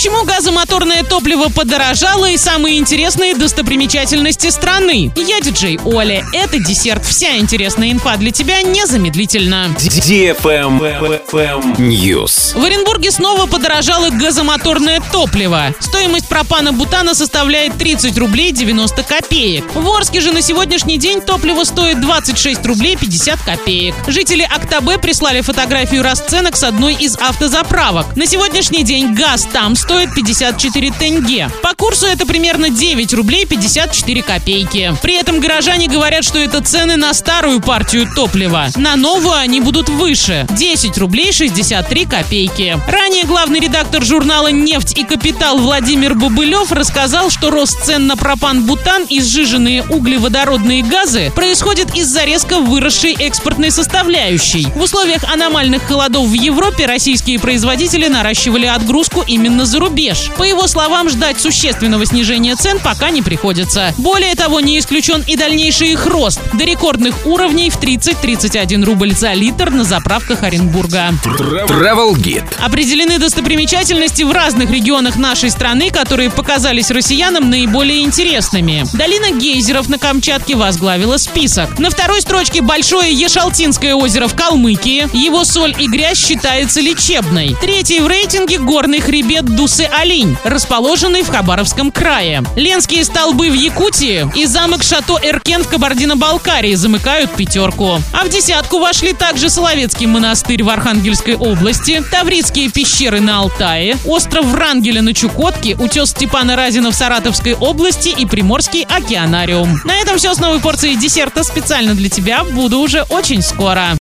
Почему газомоторное топливо подорожало и самые интересные достопримечательности страны? Я диджей Оля. Это десерт. Вся интересная инфа для тебя незамедлительно. News. В Оренбурге снова подорожало газомоторное топливо. Стоимость пропана-бутана составляет 30 рублей 90 копеек. В Орске же на сегодняшний день топливо стоит 26 рублей 50 копеек. Жители Актабе прислали фотографию расценок с одной из автозаправок. На сегодняшний день газ там стоит 54 тенге. По курсу это примерно 9 рублей 54 копейки. При этом горожане говорят, что это цены на старую партию топлива. На новую они будут выше – 10 рублей 63 копейки. Ранее главный редактор журнала «Нефть и капитал» Владимир Бобылев рассказал, что рост цен на пропан-бутан и сжиженные углеводородные газы происходит из-за резко выросшей экспортной составляющей. В условиях аномальных холодов в Европе российские производители наращивали отгрузку именно за рубеж. По его словам, ждать существенного снижения цен пока не приходится. Более того, не исключен и дальнейший их рост до рекордных уровней в 30-31 рубль за литр на заправках Оренбурга. Travel Guide. Определены достопримечательности в разных регионах нашей страны, которые показались россиянам наиболее интересными. Долина гейзеров на Камчатке возглавила список. На второй строчке Большое Ешалтинское озеро в Калмыкии. Его соль и грязь считается лечебной. Третий в рейтинге горный хребет Дусы-Алинь, расположенный в Хабаровском крае. Ленские столбы в Якутии и замок Шато Эркен в Кабардино-Балкарии замыкают пятерку. А в десятку вошли также Соловецкий монастырь в Архангельской области, Таврические пещеры на Алтае, остров Врангеля на Чукотке, утес Степана Разина в Саратовской области и Приморский океанариум. На этом все с новой порцией десерта специально для тебя. Буду уже очень скоро.